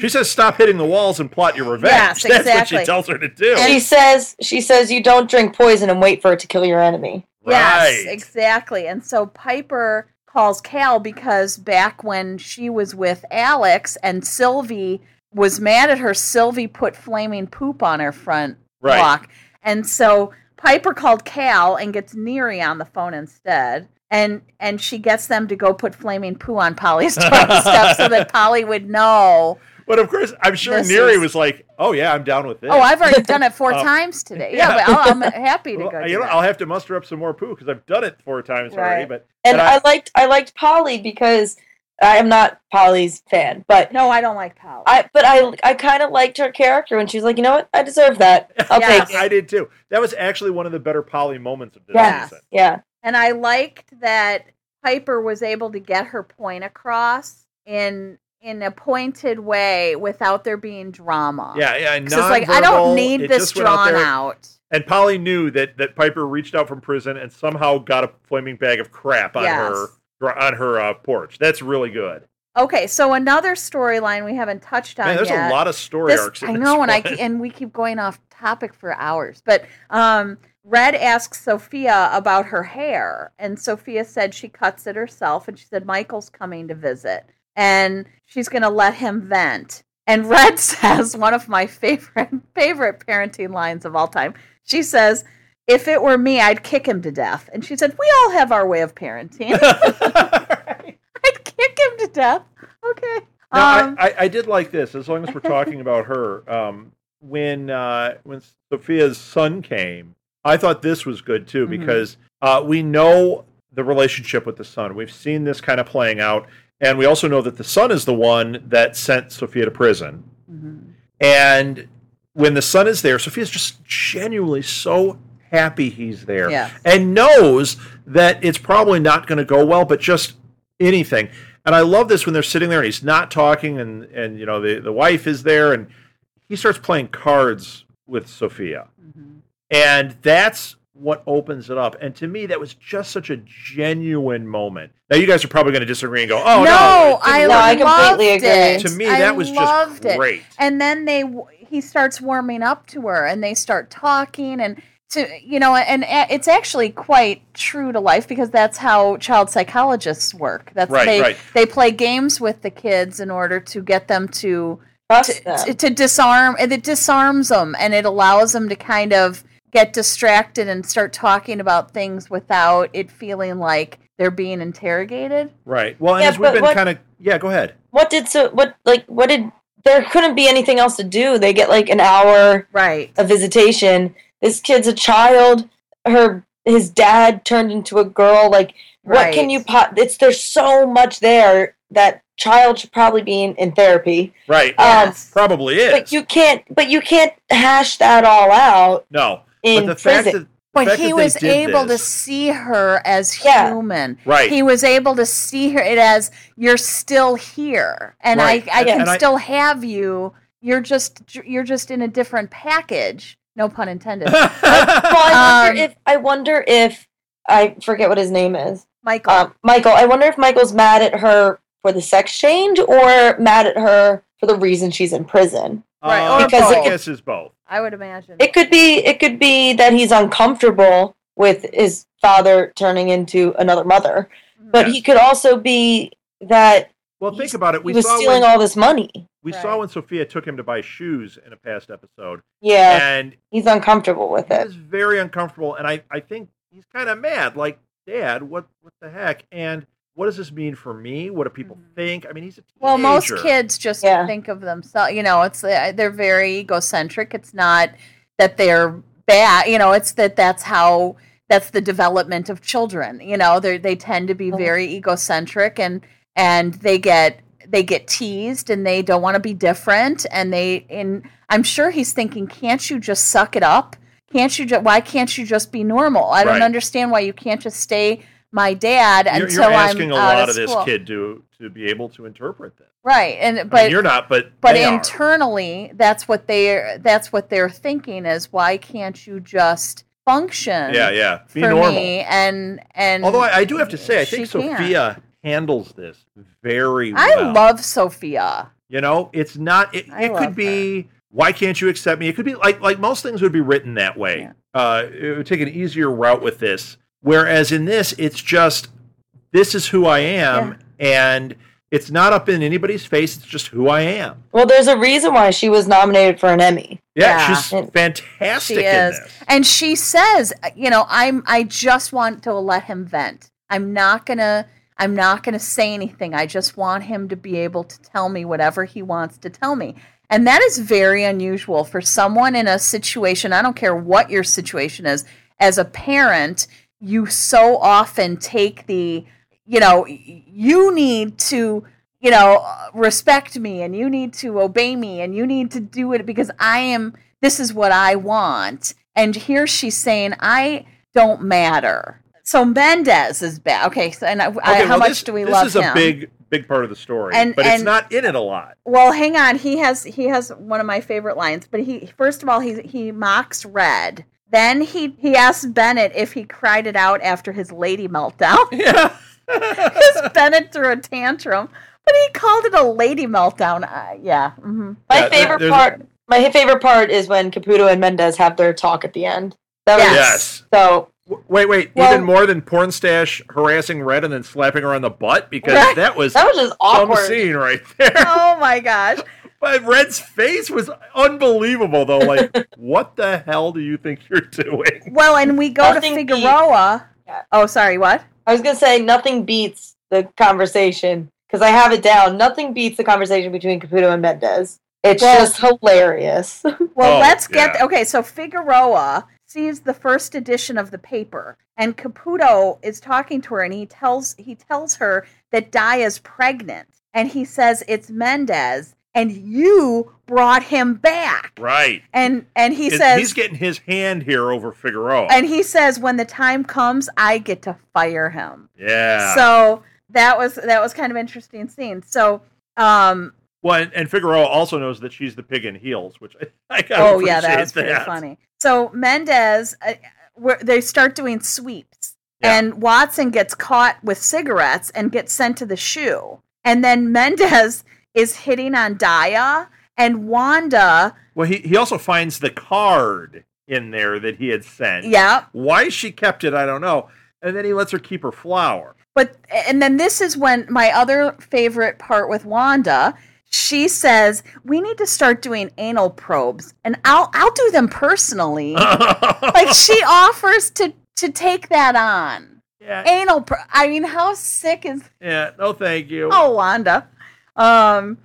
She says, "Stop hitting the walls and plot your revenge." Yes, That's what exactly. she tells her to do. she says she says you don't drink poison and wait for it to kill your enemy Yes, exactly. And so Piper calls Cal because back when she was with Alex and Sylvie was mad at her, Sylvie put flaming poop on her front Right. block. And so Piper called Cal and gets Neri on the phone instead. And and she gets them to go put flaming poo on Polly's doorstep so that Polly would know. But of course, I'm sure This Neri is- was like, "Oh yeah, I'm down with oh, this." Oh, I've already done it four Oh. times today. Yeah, Yeah. but I'll, I'm happy to Well, go. you know, that. I'll have to muster up some more poo because I've done it four times already. But and But I, I- liked i liked polly because i am not polly's fan but no, I don't like Polly. I but I I kind of liked her character when she was like, you know what, I deserve that. I'll Yes. take it. I did too. That was actually one of the better Polly moments of this Yeah, season. yeah, And I liked that Piper was able to get her point across in in a pointed way without there being drama. Yeah, yeah. It's like I don't need this went out drawn out. And Polly knew that that Piper reached out from prison and somehow got a flaming bag of crap on Yes. her on her uh, porch. That's really good. Okay, so another storyline we haven't touched on Man, there's yet. a lot of story This- arcs. In I know, and I and we keep going off topic for hours. But um, Red asks Sophia about her hair, and Sophia said she cuts it herself, and she said Michael's coming to visit, and she's going to let him vent. And Red says one of my favorite favorite parenting lines of all time. She says. If it were me, I'd kick him to death. And she said, We all have our way of parenting. I'd kick him to death. Okay. No, Um, I, I, I did like this. As long as we're talking about her, um, when uh, when Sophia's son came, I thought this was good too Mhm. because uh, we know the relationship with the son. We've seen this kind of playing out, and we also know that the son is the one that sent Sophia to prison. mhm. And when the son is there, Sophia's just genuinely so happy he's there Yes. and knows that it's probably not going to go well, but just anything. And I love this when they're sitting there and he's not talking, and and you know the the wife is there, and he starts playing cards with Sophia, Mhm. and that's what opens it up. And to me, that was just such a genuine moment. Now you guys are probably going to disagree and go, "Oh no, no, I, didn't No, I completely loved agree. it. to me I that was just loved it. great. And then they he starts warming up to her, and they start talking, and to you know, and eh, it's actually quite true to life because that's how child psychologists work. That's Right, they right. they play games with the kids in order to get them to to, them. to, to disarm and it disarms them and it allows them to kind of get distracted and start talking about things without it feeling like they're being interrogated Right. Well, and Yeah, as we've been kind of yeah, go ahead. what did so what like what did there couldn't be anything else to do. They get like an hour right of visitation. This kid's a child. Her his dad turned into a girl. Like what can you pot? It's there's so much there that child should probably be in, in therapy. Right. Um, Yes. Probably is. But you can't. But you can't hash that all out no. In but the prison. fact that But fact he that was did able to see her as Yeah. human. right. He was able to see her it as you're still here, and Right. I I Yeah. can And I- still have you. You're just you're just in a different package. No pun intended. well, I wonder Um, if I wonder if I forget what his name is. Michael. Um, Michael. I wonder if Michael's mad at her for the sex change or mad at her for the reason she's in prison. Right, Uh, Because I both. guess it's both. I would imagine. It could be. It could be that he's uncomfortable with his father turning into another mother, mm-hmm. but Yes. he could also be that Well, think about it. We he was saw stealing when, all this money. we Right. saw when Sophia took him to buy shoes in a past episode, Yeah, and he's uncomfortable with he it. was very uncomfortable. And I, I think he's kind of mad. Like, Dad, what what the heck? And what does this mean for me? What do people Mhm. think? I mean, he's a teenager. Well, most kids just Yeah. think of themselves. You know, it's uh, they're very egocentric. It's not that they're bad. You know, it's that that's how that's the development of children. You know, they they tend to be Mhm. very egocentric and and they get they get teased and they don't want to be different and they and I'm sure he's thinking, can't you just suck it up? Can't you? just why can't you just be normal? I don't understand why you can't just stay my dad You're, until you're asking I'm a lot of of this kid to to be able to interpret this. Right, and I but mean, you're not, but but they are. internally that's what they that's what they're thinking is why can't you just function yeah, yeah, be normal. and and Although I, I do have to say, I think. Sophia handles this very well. I love Sophia. You know, it's not. It, I it could be. Why can't you accept me? It could be like like most things would be written that way. Yeah. Uh, it would take an easier route with this. Whereas in this, it's just this is who I am, and it's not up in anybody's face. It's just who I am. Well, there's a reason why she was nominated for an Emmy. Yeah, Yeah. she's And- fantastic She in is. this. And she says, you know, I'm I just want to let him vent. I'm not going to I'm not going to say anything. I just want him to be able to tell me whatever he wants to tell me. And that is very unusual for someone in a situation, I don't care what your situation is, as a parent, you so often take the, you know, you need to, you know, respect me and you need to obey me and you need to do it because I am, this is what I want. And here she's saying, I don't matter. So Mendez is bad Okay, so and I, I- how well, much this, do we love? this love is a him? big big part of the story, And- but it's not in it a lot. Well, hang on. He has he has one of my favorite lines. But he first of all he he mocks Red. Then he he asks Bennett if he cried it out after his lady meltdown. Yeah. Because Bennett threw a tantrum, but he called it a lady meltdown. Uh, yeah. hmm My Yeah, there- favorite there's a- part. My favorite part is when Caputo and Mendez have their talk at the end. That was Yes. so. W- Wait, wait. Well- even more than Pornstache harassing Red and then slapping her on the butt because Right. that was That was just some awkward. scene right there. Oh my gosh. But Red's face was unbelievable, though. Like, what the hell do you think you're doing? Well, and we go Nothing to Figueroa. Yeah. Oh, sorry. What? I was gonna say nothing beats the conversation because I have it down. Nothing beats the conversation between Caputo and Mendez. It's Well- just hilarious. Well, Oh, let's get yeah. okay. So Figueroa sees the first edition of the paper, and Caputo is talking to her, and he tells he tells her that Daya's pregnant, and he says it's Mendez, and you brought him back, Right. and and he It- says he's getting his hand here over Figueroa. and he says when the time comes, I get to fire him. yeah. So that was that was kind of interesting scene. So um well, and, and Figueroa also knows that she's the pig in heels, which I, I oh yeah, that was appreciate pretty funny. So Mendez, uh, they start doing sweeps, Yeah. and Watson gets caught with cigarettes and gets sent to the SHU, and then Mendez is hitting on Daya, and Wanda, Well, he, he also finds the card in there that he had sent. yeah, Why she kept it, I don't know. And then he lets her keep her flower. But and then this is when my other favorite part with Wanda, she says, "We need to start doing anal probes." And I'll I'll do them personally. like she offers to to take that on. yeah, Anal pro- I mean, how sick is yeah. No, thank you. Oh, Wanda. Um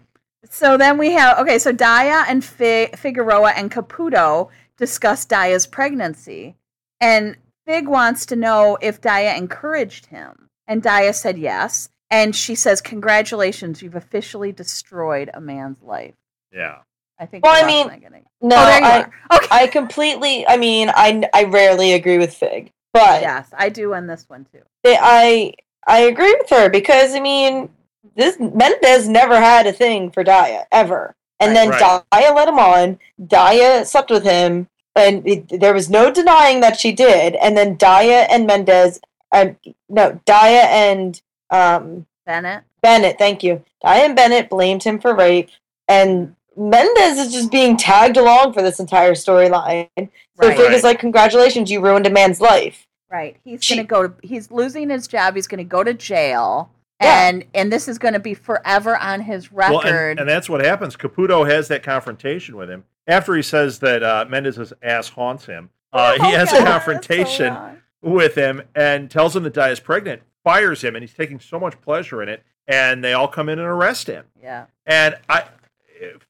so then we have okay, so Daya and Fi- Figueroa and Caputo discuss Daya's pregnancy. And Fig wants to know if Daya encouraged him. And Daya said yes. And she says, Congratulations, you've officially destroyed a man's life. Yeah. I think Well, I we're mean, not gonna- No, oh, there you I, are. Okay. I completely. I mean, I I rarely agree with Fig, but yes, I do on this one too. they- I I agree with her because I mean, this Mendez never had a thing for Daya ever, and Right. then Right. Daya let him on. Daya slept with him, and it, there was no denying that she did. And then Daya and Mendez, uh, no, Daya and um, Bennett. Bennett, thank you. Diane Bennett blamed him for rape, and Mendez is just being tagged along for this entire storyline. So Right. Fig is like, "Congratulations, you ruined a man's life." Right. He's She- going to go to he's losing his job. He's going to go to jail. Yeah. And and this is going to be forever on his record. Well, and, and that's what happens. Caputo has that confrontation with him after he says that uh, Mendez's ass haunts him. Uh, he Oh, has God, a that's so confrontation with him and tells him that Di is pregnant, fires him, and he's taking so much pleasure in it. And they all come in and arrest him. yeah. And I,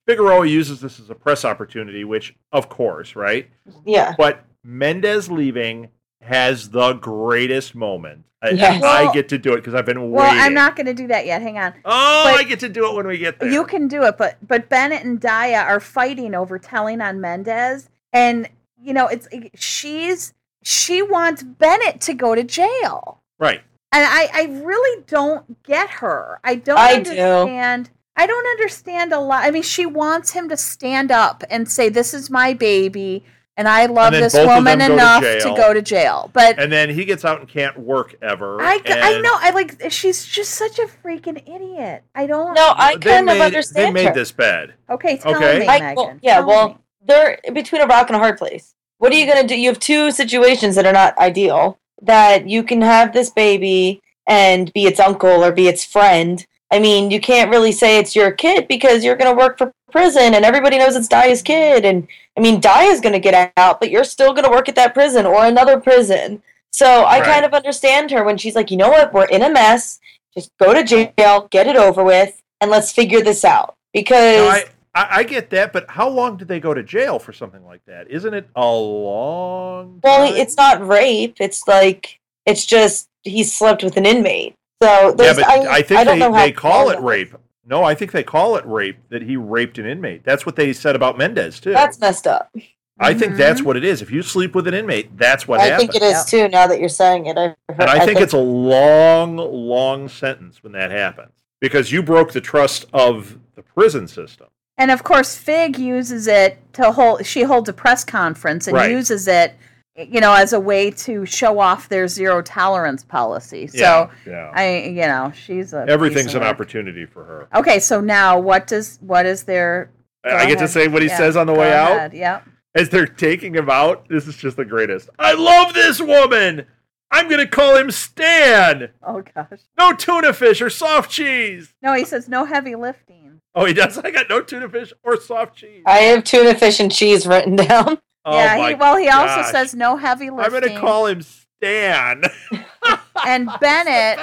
Figueroa uses this as a press opportunity, which of course, right? Yeah, But Mendez leaving has the greatest moment. I, Yes. I Well- get to do it because I've been Well. I'm not going to do that yet. Hang on. Oh, but- I get to do it when we get there. You can do it, but but Bennett and Daya are fighting over telling on Mendez, and you know it's eh, she's she wants Bennett to go to jail, right. and I I really don't get her. I don't I do. understand. I don't understand a lot. I mean, she wants him to stand up and say, "This is my baby." And I love then this woman them go to enough to, go to jail. But And then he gets out and can't work ever. I, I know I like she's just such a freaking idiot. I don't. no, I they kind of made- understand They made her. this bad. Okay, tell Okay. me, I- Megan. well, yeah, Tell well, me. they're between a rock and a hard place. What are you gonna do? You have two situations that are not ideal. That you can have this baby and be its uncle or be its friend. I mean, you can't really say it's your kid because you're gonna work for prison and everybody knows it's Daya's kid. And I mean, Daya's gonna get out, but you're still gonna work at that prison or another prison. So I Right. kind of understand her when she's like, you know what, we're in a mess. Just go to jail, get it over with, and let's figure this out. Because Now, I, I, I get that, but how long did they go to jail for something like that? Isn't it a long? Well, it's not rape. It's like it's just he slept with an inmate. So Yeah, but I, I, think I they, they call it that- rape. No, I think they call it rape that he raped an inmate. That's what they said about Mendez too. That's messed up. I think that's Mhm. what it is. If you sleep with an inmate, that's what I happens. think it is too. Now that you're saying it, I, and I, think, it's a long, long sentence when that happens because you broke the trust of the prison system. And of course, Fig uses it to hold. She holds a press conference and Right. uses it, you know, as a way to show off their zero tolerance policy. So yeah, yeah. I, you know, she's a Everything's an work. opportunity for her. Okay, so now what does what is their? I go I get to say what he Yeah, says on the go way out ahead. Yep. as they're taking him out. This is just the greatest. I love this woman. I'm gonna call him Stan. Oh gosh. No tuna fish or soft cheese. No, he says no heavy lifting. Oh, he does. I got no tuna fish or soft cheese. I have tuna fish and cheese written down. Oh yeah. He, well, he also says no heavy lifting. I'm gonna call him Stan. and Bennett.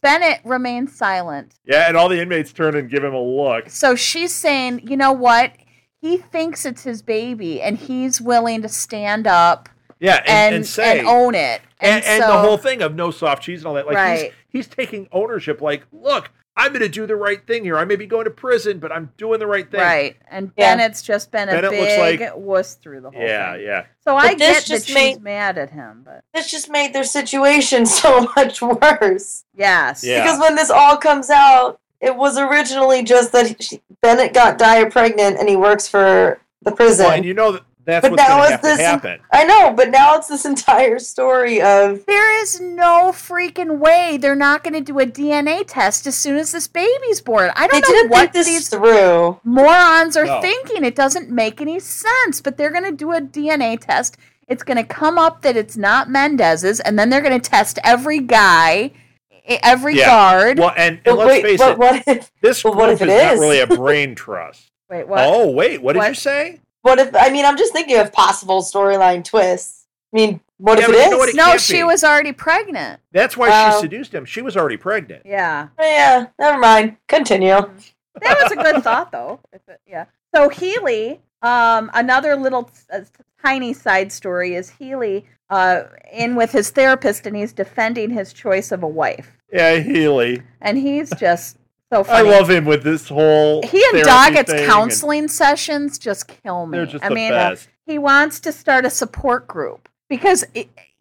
Bennett remains silent. Yeah, and all the inmates turn and give him a look. So she's saying, you know what? He thinks it's his baby, and he's willing to stand up Yeah, and, and and say and own it. and, and so, the whole thing of no soft cheese and all that. Like Right. he's he's taking ownership. Like, look, I'm going to do the right thing here. I may be going to prison, but I'm doing the right thing. right, and Yeah. Bennett's just been a Bennett looks big like- wuss through the whole Yeah, thing. yeah. So I But this get that just she's made- mad at him, but This just made their situation so much worse. yes, Yeah. Because when this all comes out, it was originally just that she, Bennett got Daya pregnant and he works for the prison. Well, and you know that that's But what's now going to it's this- happen. I know, but now it's this entire story of There is no freaking way they're not going to do a DNA test as soon as this baby's born. I don't know didn't what this these through. morons are No. thinking. It doesn't make any sense, but they're going to do a DNA test. It's going to come up that it's not Mendez's, and then they're going to test every guy, every Yeah. guard. Well, and, and But let's wait, face it, what if this but group what is if it not really a brain trust. Wait, what? Oh, wait, what did What? you say? What if I mean I'm just thinking of possible storyline twists. I mean, what Yeah, if but it you know it no, she be. was already pregnant. That's why Oh. she seduced him. She was already pregnant. Yeah, Oh, yeah, never mind. Continue. that was a good thought, though. If it- yeah. So Healy, um, another little uh, tiny side story is Healy uh, in with his therapist, and he's defending his choice of a wife, Yeah, Healy. and he's just so I love him with this whole. he and Doggett's counseling sessions just kill me. Just I mean, uh, he wants to start a support group because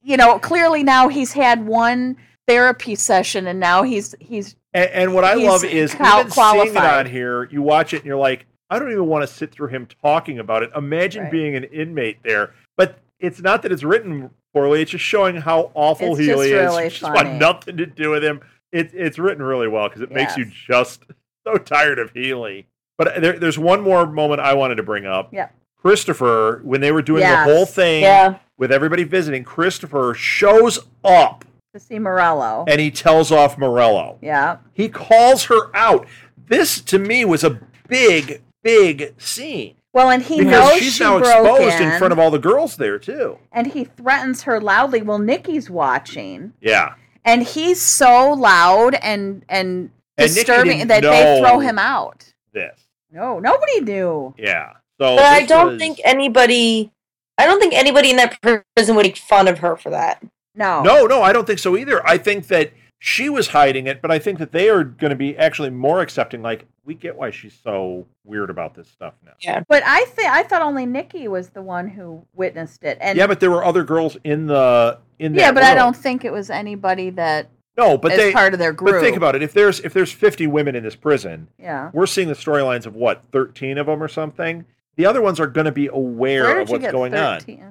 you know clearly now he's had one therapy session and now he's he's And, and what I love is qual- even seeing it qualified. on here, you watch it and you're like, I don't even want to sit through him talking about it. Imagine Right. being an inmate there. But it's not that it's written poorly; it's just showing how awful It's he really is. really just funny. want nothing to do with him. It, it's written really well because it makes you just so tired of Healy. But uh, there, there's one more moment I wanted to bring up. Yeah. Christopher, when they were doing Yes. the whole thing Yeah. with everybody visiting, Christopher shows up to see Morello. and he tells off Morello. yeah. He calls her out. This to me was a big, big scene Well, and he because knows she's she now exposed in, in front of all the girls there too. and he threatens her loudly. Well, Nikki's watching, Yeah, and he's so loud and and And disturbing that they throw him out. this. No, nobody knew. Yeah. So, But I don't was- think anybody I don't think anybody in that prison would make fun of her for that. No, No, no, I don't think so either. I think that she was hiding it, but I think that they are going to be actually more accepting. Like, we get why she's so weird about this stuff now. Yeah. But I think I thought only Nikki was the one who witnessed it, and yeah, but there were other girls in the in that yeah, but I don't think it was anybody that No, but they. part of their group. But think about it. If there's if there's 50 women in this prison, yeah. we're seeing the storylines of what 13 of them or something. The other ones are going to be aware of what's going on. Okay.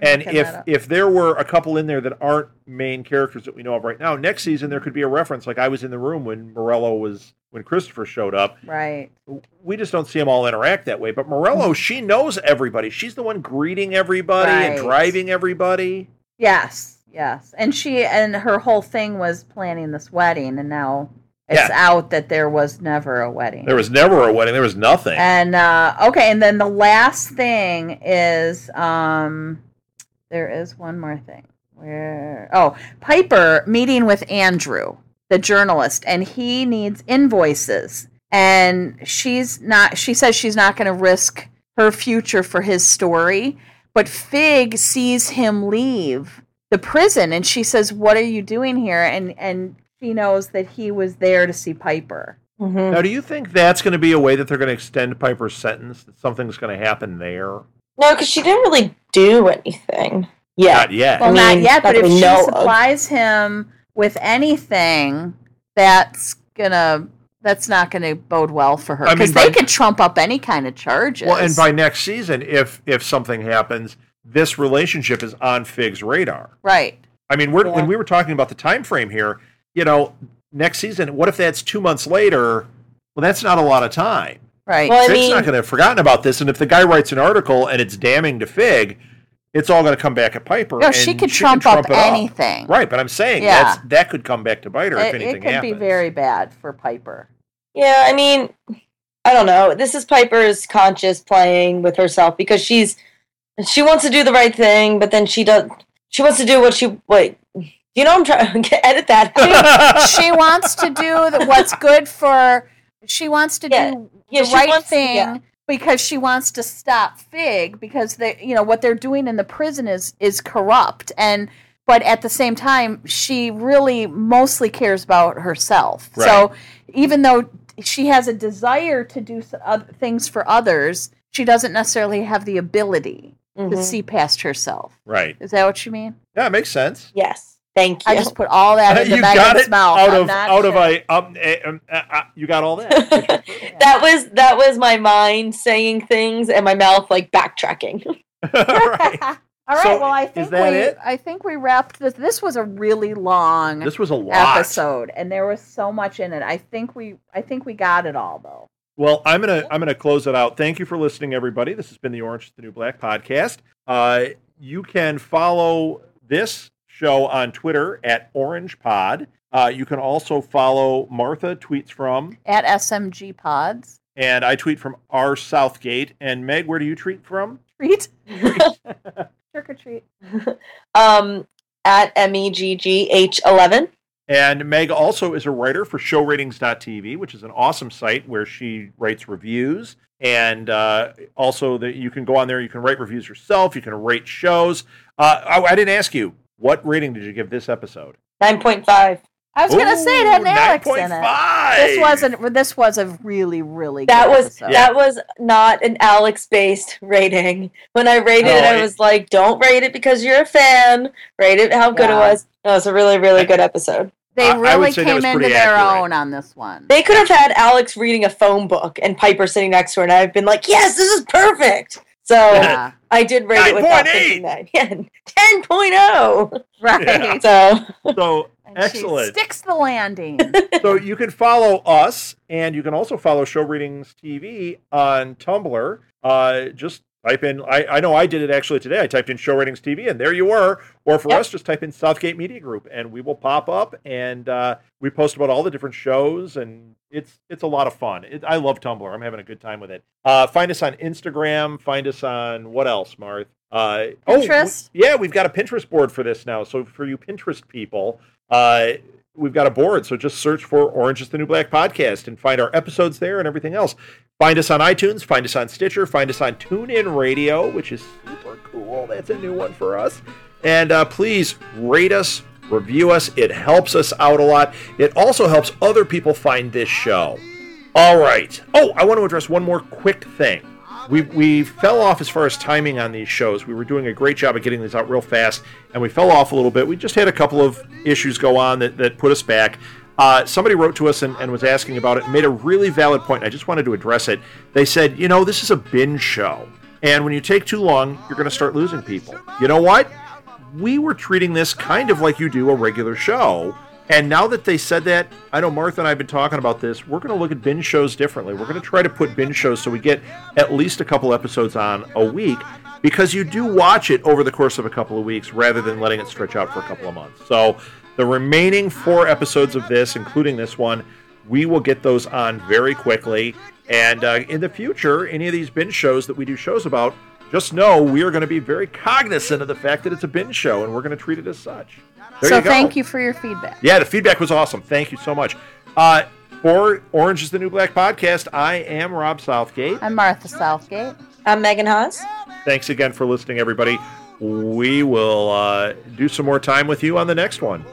And if if there were a couple in there that aren't main characters that we know of right now, next season there could be a reference. Like I was in the room when Morello was when Christopher showed up. right, We just don't see them all interact that way. But Morello, she knows everybody. She's the one greeting everybody and driving everybody. yes, yes, and she and her whole thing was planning this wedding, and now it's Yeah. out that there was never a wedding. There was never a wedding. There was nothing. And uh, okay, and then the last thing is um, there is one more thing. Where oh, Piper meeting with Andrew, the journalist, and he needs invoices, and she's not. She says she's not going to risk her future for his story, but Fig sees him leave the prison, and she says, "What are you doing here?" And and she knows that he was there to see Piper. Mhm. now, do you think that's going to be a way that they're going to extend Piper's sentence? That something's going to happen there? No, because she didn't really do anything. Yeah. Not yet. Well, I not yet, but if she know of. supplies him with anything, that's gonna that's not going to bode well for her I mean, because they could trump up any kind of charges. Well, and by next season, if if something happens, this relationship is on Fig's radar. right, I mean, we're, Yeah. when we were talking about the time frame here, you know, next season, what if that's two months later? Well, that's not a lot of time. Right. Well, I mean, not going to have forgotten about this, and if the guy writes an article and it's damning to Fig, it's all going to come back at Piper. no, and she could can trump, up it anything. Right, but I'm saying Yeah. that's that could come back to bite her if It, it anything could happens. be very bad for Piper. Yeah, I mean, I don't know. This is Piper's conscious playing with herself because she's she wants to do the right thing, but then she does. She wants to do what she wait. You know, I'm trying to edit that. she wants to do the, what's good for. She wants to Yeah. do Yeah, the right wants- thing yeah. because she wants to stop Fig because they, you know, what they're doing in the prison is is corrupt and. But at the same time, she really mostly cares about herself. So even though she has a desire to do things for others, she doesn't necessarily have the ability to Mhm. see past herself. right. Is that what you mean? Yeah, it makes sense. Yes, thank you. I just put all that into you got Megan's it mouth. out I'm of not out of sure. a um, eh, um, uh, uh, you got all that. that was that was my mind saying things and my mouth like backtracking. right. All right. So, well, I think we it? I think we wrapped this. This was a really long This was a lot. episode, and there was so much in it. I think we I think we got it all though. Well, I'm gonna I'm gonna close it out. Thank you for listening, everybody. This has been the Orange is the New Black podcast. Uh, you can follow this show on Twitter at Orange Pod. Uh, you can also follow Martha tweets from, At SMG Pods. and I tweet from R Southgate. And Meg, where do you tweet from? Treat. Trick or treat. um, at m e g g h eleven. And Meg also is a writer for showratings.tv, which is an awesome site where she writes reviews. And uh, also, that you can go on there, you can write reviews yourself, you can rate shows. Uh, I, I didn't ask you, what rating did you give this episode? Nine point five. I was gonna say it had an Ooh, Alex in it. This wasn't. This was a really, really. That good was episode. that was not an Alex based rating. When I rated No, it, I it- was like, "Don't rate it because you're a fan. Rate it how good Yeah. it was." No, it's a really really good episode. They I- I would really came into pretty their accurate. own on this one. They could have had Alex reading a phone book and Piper sitting next to her, and I've been like, "Yes, this is perfect." So yeah. I did rate it without 9.8. thinking that. Yeah, ten oh. Right. Yeah. So So And excellent. She sticks the landing. so you can follow us, and you can also follow Show Ratings TV on Tumblr. Uh, just type in. I, I know I did it actually today. I typed in Show Ratings TV, and there you were. Or for Yep. us, just type in Southgate Media Group, and we will pop up. And uh, we post about all the different shows, and it's it's a lot of fun. It, I love Tumblr. I'm having a good time with it. Uh, find us on Instagram. Find us on what else, Marth? Uh, oh, w- Pinterest. yeah, we've got a Pinterest board for this now. So for you Pinterest people, uh, we've got a board. So just search for Orange is the New Black podcast and find our episodes there and everything else. Find us on iTunes, find us on Stitcher, find us on TuneIn Radio, which is super cool. That's a new one for us. And uh, please rate us, review us. It helps us out a lot. It also helps other people find this show. All right. Oh, I want to address one more quick thing. We, we fell off as far as timing on these shows. We were doing a great job of getting these out real fast, and we fell off a little bit. We just had a couple of issues go on that, that put us back. Uh, somebody wrote to us and, and was asking about it, made a really valid point. I just wanted to address it. They said, you know, this is a binge show, and when you take too long, you're going to start losing people. You know what? we were treating this kind of like you do a regular show. And now that they said that, I know Martha and I have been talking about this. We're going to look at binge shows differently. We're going to try to put binge shows so we get at least a couple episodes on a week because you do watch it over the course of a couple of weeks rather than letting it stretch out for a couple of months. So the remaining four episodes of this, including this one, we will get those on very quickly. And uh, in the future, any of these binge shows that we do shows about, just know we are going to be very cognizant of the fact that it's a binge show and we're going to treat it as such. There so you go. thank you for your feedback. Yeah, the feedback was awesome. Thank you so much. Uh, for Orange is the New Black podcast, I am Rob Southgate. I'm Martha Southgate. I'm Megan Haas. Thanks again for listening, everybody. We will uh, do some more time with you on the next one.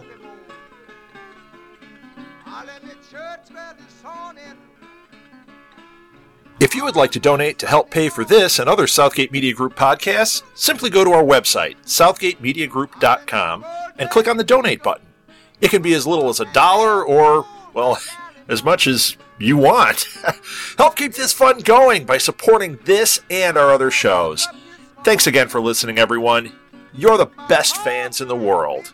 If you would like to donate to help pay for this and other Southgate Media Group podcasts, simply go to our website, southgatemediagroup.com, and click on the donate button. It can be as little as a dollar or, well, as much as you want. Help keep this fun going by supporting this and our other shows. Thanks again for listening, everyone. You're the best fans in the world.